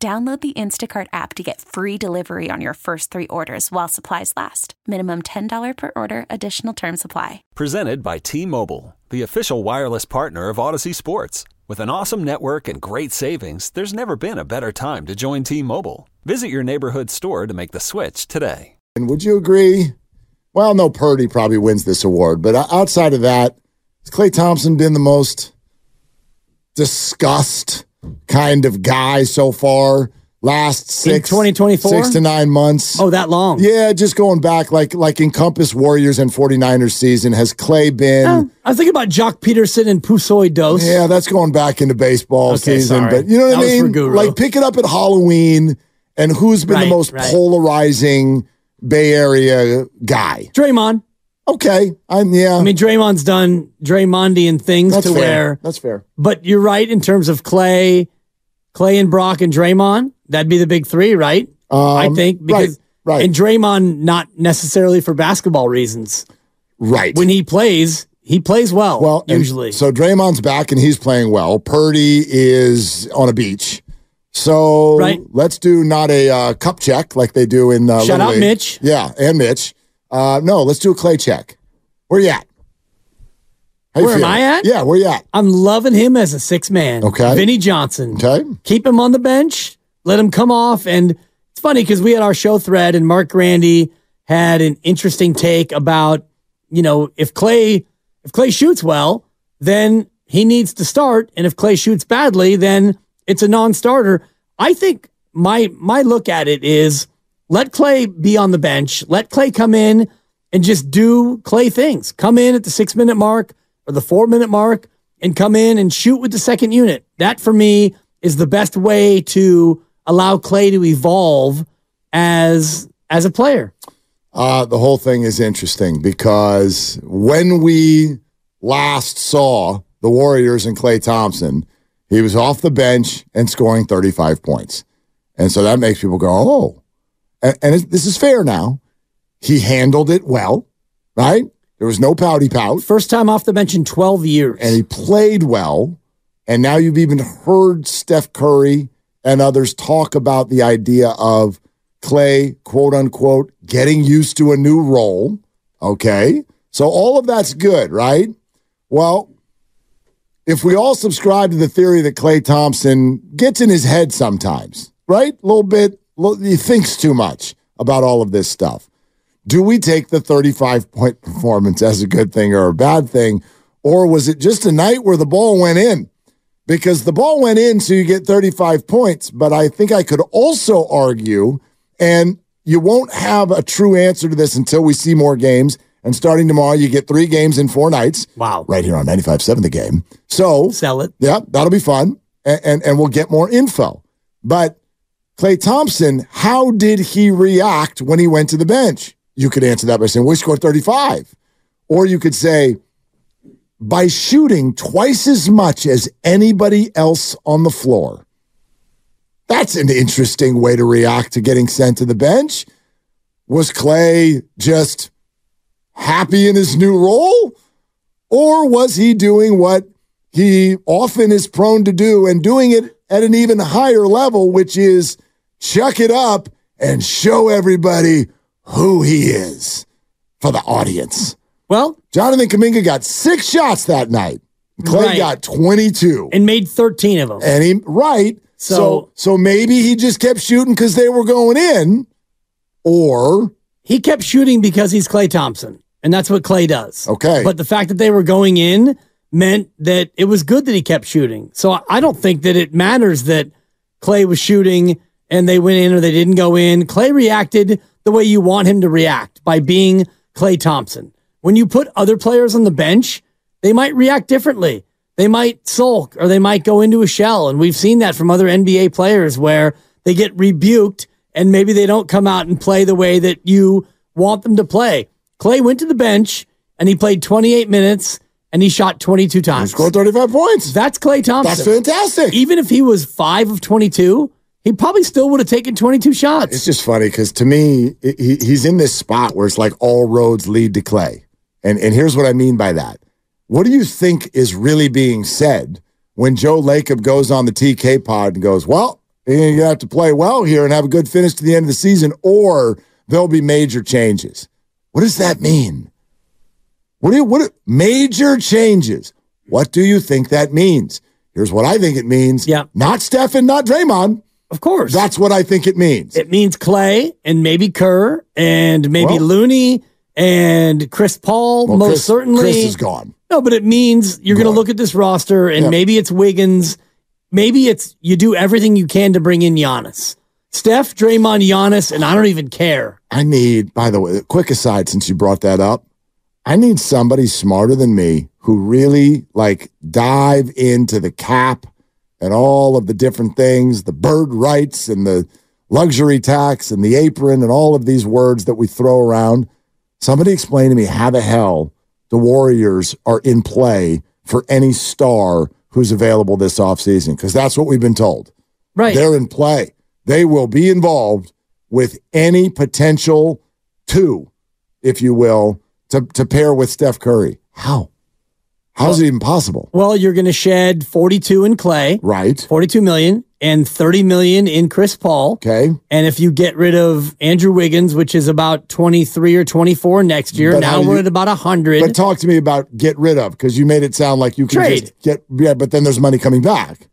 Download the Instacart app to get free delivery on your first three orders while supplies last. Minimum $10 per order, additional term supply. Presented by T Mobile, the official wireless partner of Odyssey Sports. With an awesome network and great savings, there's never been a better time to join T Mobile. Visit your neighborhood store to make the switch today. And would you agree? Well, no, Purdy probably wins this award, but outside of that, has Klay Thompson been the most discussed? Kind of guy so far. Last six, 2024? six to nine months. Oh, that long? Yeah, just going back, like like Encompass Warriors and 49ers season. Has Klay been? Oh, I was thinking about Joc Pederson and Pusoi Dos. Yeah, that's going back into baseball Okay, season. sorry. But you know what That I mean? Like pick it up at Halloween and who's been Right, the most right. polarizing Bay Area guy? Draymond. Okay. I'm yeah. I mean, Draymond's done Draymondian things that's to fair. where, That's fair. but you're right in terms of Klay, Klay and Brock and Draymond. That'd be the big three, right? I Um, think because right, right. and Draymond not necessarily for basketball reasons. Right. When he plays, he plays well. Well, usually. So Draymond's back and he's playing well. Purdy is on a beach. So Right. let's do not a uh, cup check like they do in uh, Shout Little out League. Mitch. Yeah, and Mitch. Uh, no, let's do a Klay check. Where you at? How you Where am feeling? I at? Yeah, where you at? I'm loving him as a six man. Okay. Vinny Johnson. Okay. Keep him on the bench. Let him come off. And it's funny because we had our show thread and Mark Grandy had an interesting take about, you know, if Klay if Klay shoots well, then he needs to start. And if Klay shoots badly, then it's a non-starter. I think my my look at it is let Klay be on the bench. Let Klay come in and just do Klay things. Come in at the six minute mark or the four minute mark and come in and shoot with the second unit. That for me is the best way to allow Klay to evolve as as a player. Uh, the whole thing is interesting because when we last saw the Warriors and Klay Thompson, he was off the bench and scoring 35 points. And so that makes people go, oh. And, and this is fair now. He handled it well, right? There was no pouty pout, First time off the bench in 12 years. and he played well. And now you've even heard Steph Curry and others talk about the idea of Klay, quote unquote, getting used to a new role. Okay. So all of that's good, right? Well, if we all subscribe to the theory that Klay Thompson gets in his head sometimes, right? A little bit, he thinks too much about all of this stuff. Do we take the 35 point performance as a good thing or a bad thing? Or was it just a night where the ball went in? Because the ball went in, so you get 35 points. But I think I could also argue, and you won't have a true answer to this until we see more games. And starting tomorrow, you get three games in four nights. Wow. Right here on 95.7 The Game. So Sell it. yeah, that'll be fun. And, and, and we'll get more info. But Klay Thompson, how did he react when he went to the bench? You could answer that by saying, he scored 35. Or you could say, by shooting twice as much as anybody else on the floor. That's an interesting way to react to getting sent to the bench. Was Klay just happy in his new role? Or was he doing what he often is prone to do and doing it at an even higher level, which is chuck it up and show everybody who he is for the audience? Well, Jonathan Kuminga got six shots that night. Klay Right. got 22. and made 13 of them. And he, right. So, So- so, maybe he just kept shooting because they were going in, or he kept shooting because he's Klay Thompson, and that's what Klay does. Okay. But the fact that they were going in meant that it was good that he kept shooting. So I don't think that it matters that Klay was shooting and they went in or they didn't go in. Klay reacted the way you want him to react by being Klay Thompson. When you put other players on the bench, they might react differently. They might sulk or they might go into a shell. And we've seen that from other NBA players where they get rebuked and maybe they don't come out and play the way that you want them to play. Klay went to the bench and he played 28 minutes and he shot 22 He times. scored 35 points. That's Klay Thompson. That's fantastic. Even if he was 5 of 22, he probably still would have taken 22 shots. It's just funny because to me, he, he's in this spot where it's like all roads lead to Klay. And, and here's what I mean by that. What do you think is really being said when Joe Lacob goes on the TK pod and goes, well, you're going to have to play well here and have a good finish to the end of the season, or there'll be major changes? What does that mean? What do you, what, major changes? What do you think that means? Here's what I think it means. Yeah. Not Stephen, not Draymond. Of course. That's what I think it means. it means Klay and maybe Kerr and maybe Well- Looney and Chris Paul, Well, most Chris- certainly. Chris is gone. No, but it means you're going to look at this roster and Yeah. maybe it's Wiggins. Maybe it's you do everything you can to bring in Giannis. Steph, Draymond, Giannis, and I don't even care. I need, by the way, quick aside since you brought that up, I need somebody smarter than me who really like dive into the cap and all of the different things, the bird rights and the luxury tax and the apron and all of these words that we throw around. Somebody explain to me how the hell the Warriors are in play for any star who's available this offseason because that's what we've been told. Right. They're in play. They will be involved with any potential two, if you will, to, to pair with Steph Curry. How? How is it even possible? well, you're going to shed 42 in Klay, Right. 42 million, and 30 million in Chris Paul. Okay. And if you get rid of Andrew Wiggins, which is about 23 or 24 next year, But now we're you- at about 100. But talk to me about get rid of because you made it sound like you can Trade. just get yeah, but then there's money coming back.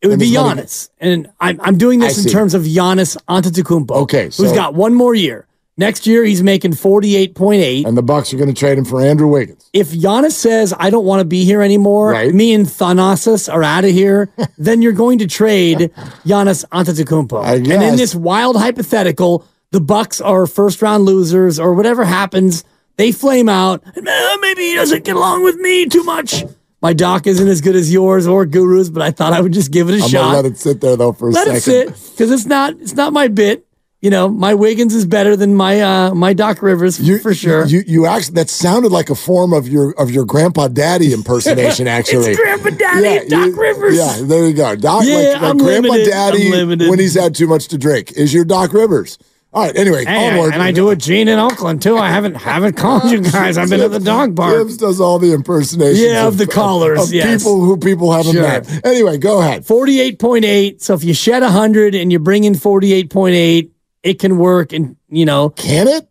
It would be there's money- Giannis. And I'm, I'm doing this I in see. terms of Giannis Antetokounmpo. Okay, who's got one more year. Next year, he's making 48.8. And the Bucks are going to trade him for Andrew Wiggins. If Giannis says, I don't want to be here anymore, Right. me and Thanasis are out of here, then you're going to trade Giannis Antetokounmpo. And in this wild hypothetical, the Bucks are first round losers or whatever happens, they flame out. "Uh, maybe he doesn't get along with me too much. My doc isn't as good as yours or Guru's, but I thought I would just give it a I'm shot. going to let it sit there though for a let second. it sit because it's not it's not my bit. You know, my Wiggins is better than my uh my Doc Rivers You, for sure. You you actually that sounded like a form of your of your grandpa daddy impersonation. Actually, Grandpa Daddy and Doc you- Rivers. Yeah, there you go. Doc, Yeah, like, like grandpa limited. daddy when he's had too much to drink is your Doc Rivers. All right. Anyway, Hey, onward. and I do a Gene in Oakland too. I haven't haven't called you guys. I've been at the dog bar. Dibs does all the impersonations. Yeah, of the callers, of yes. people who people haven't Sure. met. Anyway, go ahead. Forty-eight point eight. So if you shed hundred and you bring in forty-eight point eight, it can work. And you know, Can it?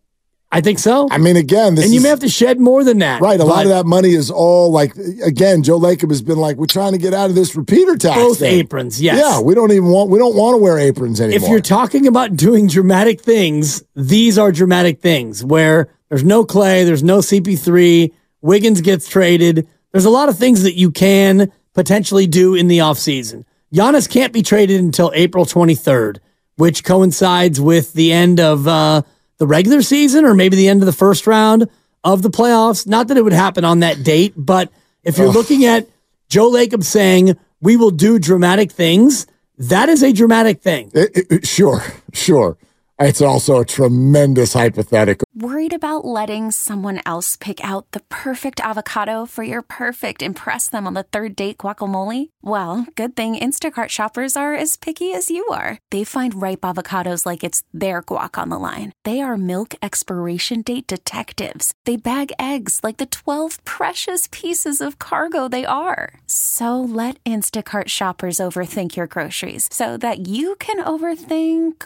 I think so. I mean, again, this and you is may have to shed more than that. right. A lot of that money is all like again. Joe Lacob has been like, we're trying to get out of this repeater tax. Both thing. aprons. Yes. Yeah, we don't even want. We don't want to wear aprons anymore. if you're talking about doing dramatic things, these are dramatic things where there's no Klay, there's no CP3, Wiggins gets traded. There's a lot of things that you can potentially do in the offseason. Giannis can't be traded until April 23rd, which coincides with the end of uh, the regular season or maybe the end of the first round of the playoffs. Not that it would happen on that date, but if you're looking at Joe Lacob saying, we will do dramatic things, that is a dramatic thing. It- it- sure, sure. It's also a tremendous hypothetical. Worried about letting someone else pick out the perfect avocado for your perfect impress them on the third date guacamole? Well, good thing Instacart shoppers are as picky as you are. They find ripe avocados like it's their guac on the line. They are milk expiration date detectives. They bag eggs like the 12 precious pieces of cargo they are. So let Instacart shoppers overthink your groceries so that you can overthink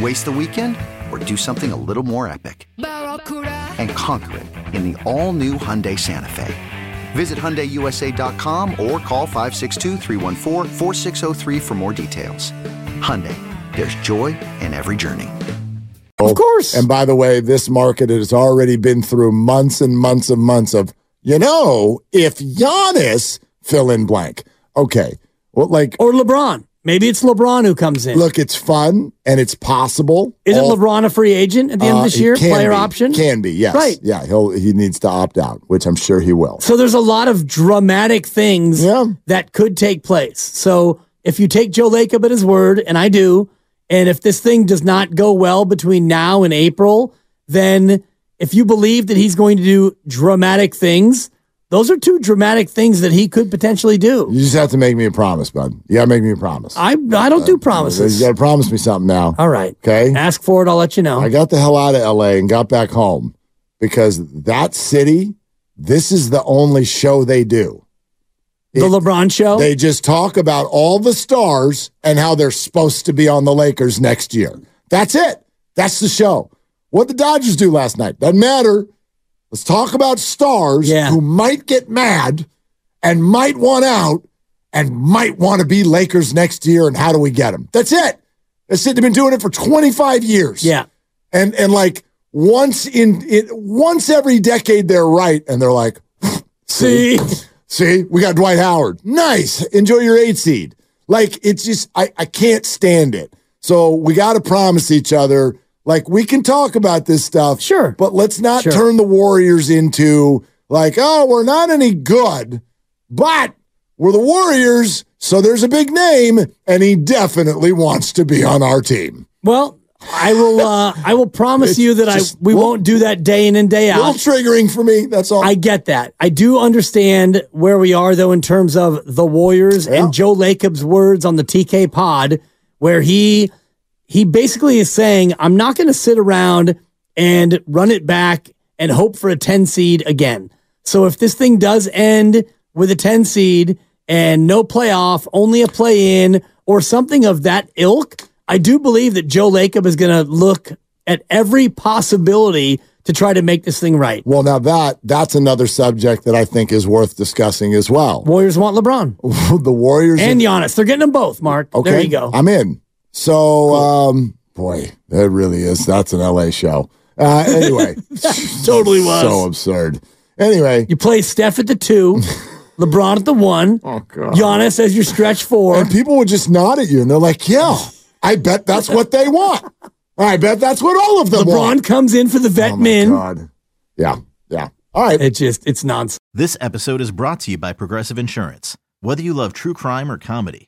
Waste the weekend or do something a little more epic? And conquer it in the all new Hyundai Santa Fe. Visit HyundaiUSA.com or call 562 for more details. Hyundai, there's joy in every journey. Of course. And by the way, this market has already been through months and months and months of, you know, if Giannis fill in blank. Okay. Well, like, or LeBron. Maybe it's LeBron who comes in. look, it's fun and it's possible. Isn't All- LeBron a free agent at the end Uh, of this year? Player be. option? Can be, yes. Right. Yeah, he'll he needs to opt out, which I'm sure he will. So there's a lot of dramatic things Yeah. that could take place. So if you take Joe Lacob at his word, and I do, and if this thing does not go well between now and April, then if you believe that he's going to do dramatic things, those are two dramatic things that he could potentially do. You just have to make me a promise, bud. You gotta make me a promise. I I don't do uh, promises. You gotta promise me something now. All right. Okay. Ask for it. I'll let you know. I got the hell out of LA and got back home because that city, this is the only show they do. the LeBron show. They just talk about all the stars and how they're supposed to be on the Lakers next year. That's it. That's the show. What the Dodgers do last night doesn't matter. Let's talk about stars Yeah. who might get mad and might want out and might want to be Lakers next year. And how do we get them? That's it. That's it. They've been doing it for 25 years. yeah. And and like once in it once every decade they're right and they're like, See? See, we got Dwight Howard. Nice. Enjoy your eight seed. Like it's just I, I can't stand it. So we gotta promise each other, like we can talk about this stuff. Sure. But let's not Sure. turn the Warriors into like, oh, we're not any good, but we're the Warriors, so there's a big name, and he definitely wants to be on our team. Well, I will. Uh, I will promise It's you that I we won't do that day in and day A little out. triggering for me. That's all. I get that. I do understand where we are though in terms of the Warriors Yeah. and Joe Lacob's words on the TK pod, where he he basically is saying, "I'm not going to sit around and run it back and hope for a 10 seed again." So if this thing does end with a 10 seed and no playoff, only a play in or something of that ilk, I do believe that Joe Lacob is going to look at every possibility to try to make this thing right. well, now that that's another subject that I think is worth discussing as well. Warriors want LeBron the Warriors and Giannis. They're getting them both, Mark. Okay, There you go. I'm in. So, um, boy, that really is. That's an LA show. Uh, anyway, totally was. so absurd. Anyway, you play Steph at the two, LeBron at the one, oh god, Giannis as your stretch four. and people would just nod at you, and they're like, "Yeah, I bet that's what they want. I bet that's what all of them LeBron want." comes in for the vet Oh my min. god, yeah, yeah. All right, It just it's nonsense. This episode is brought to you by Progressive Insurance. Whether you love true crime or comedy,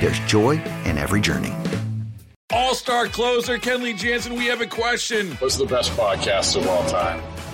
there's joy in every journey. All-star closer Kenley Jansen, we have a question. What's the best podcast of all time?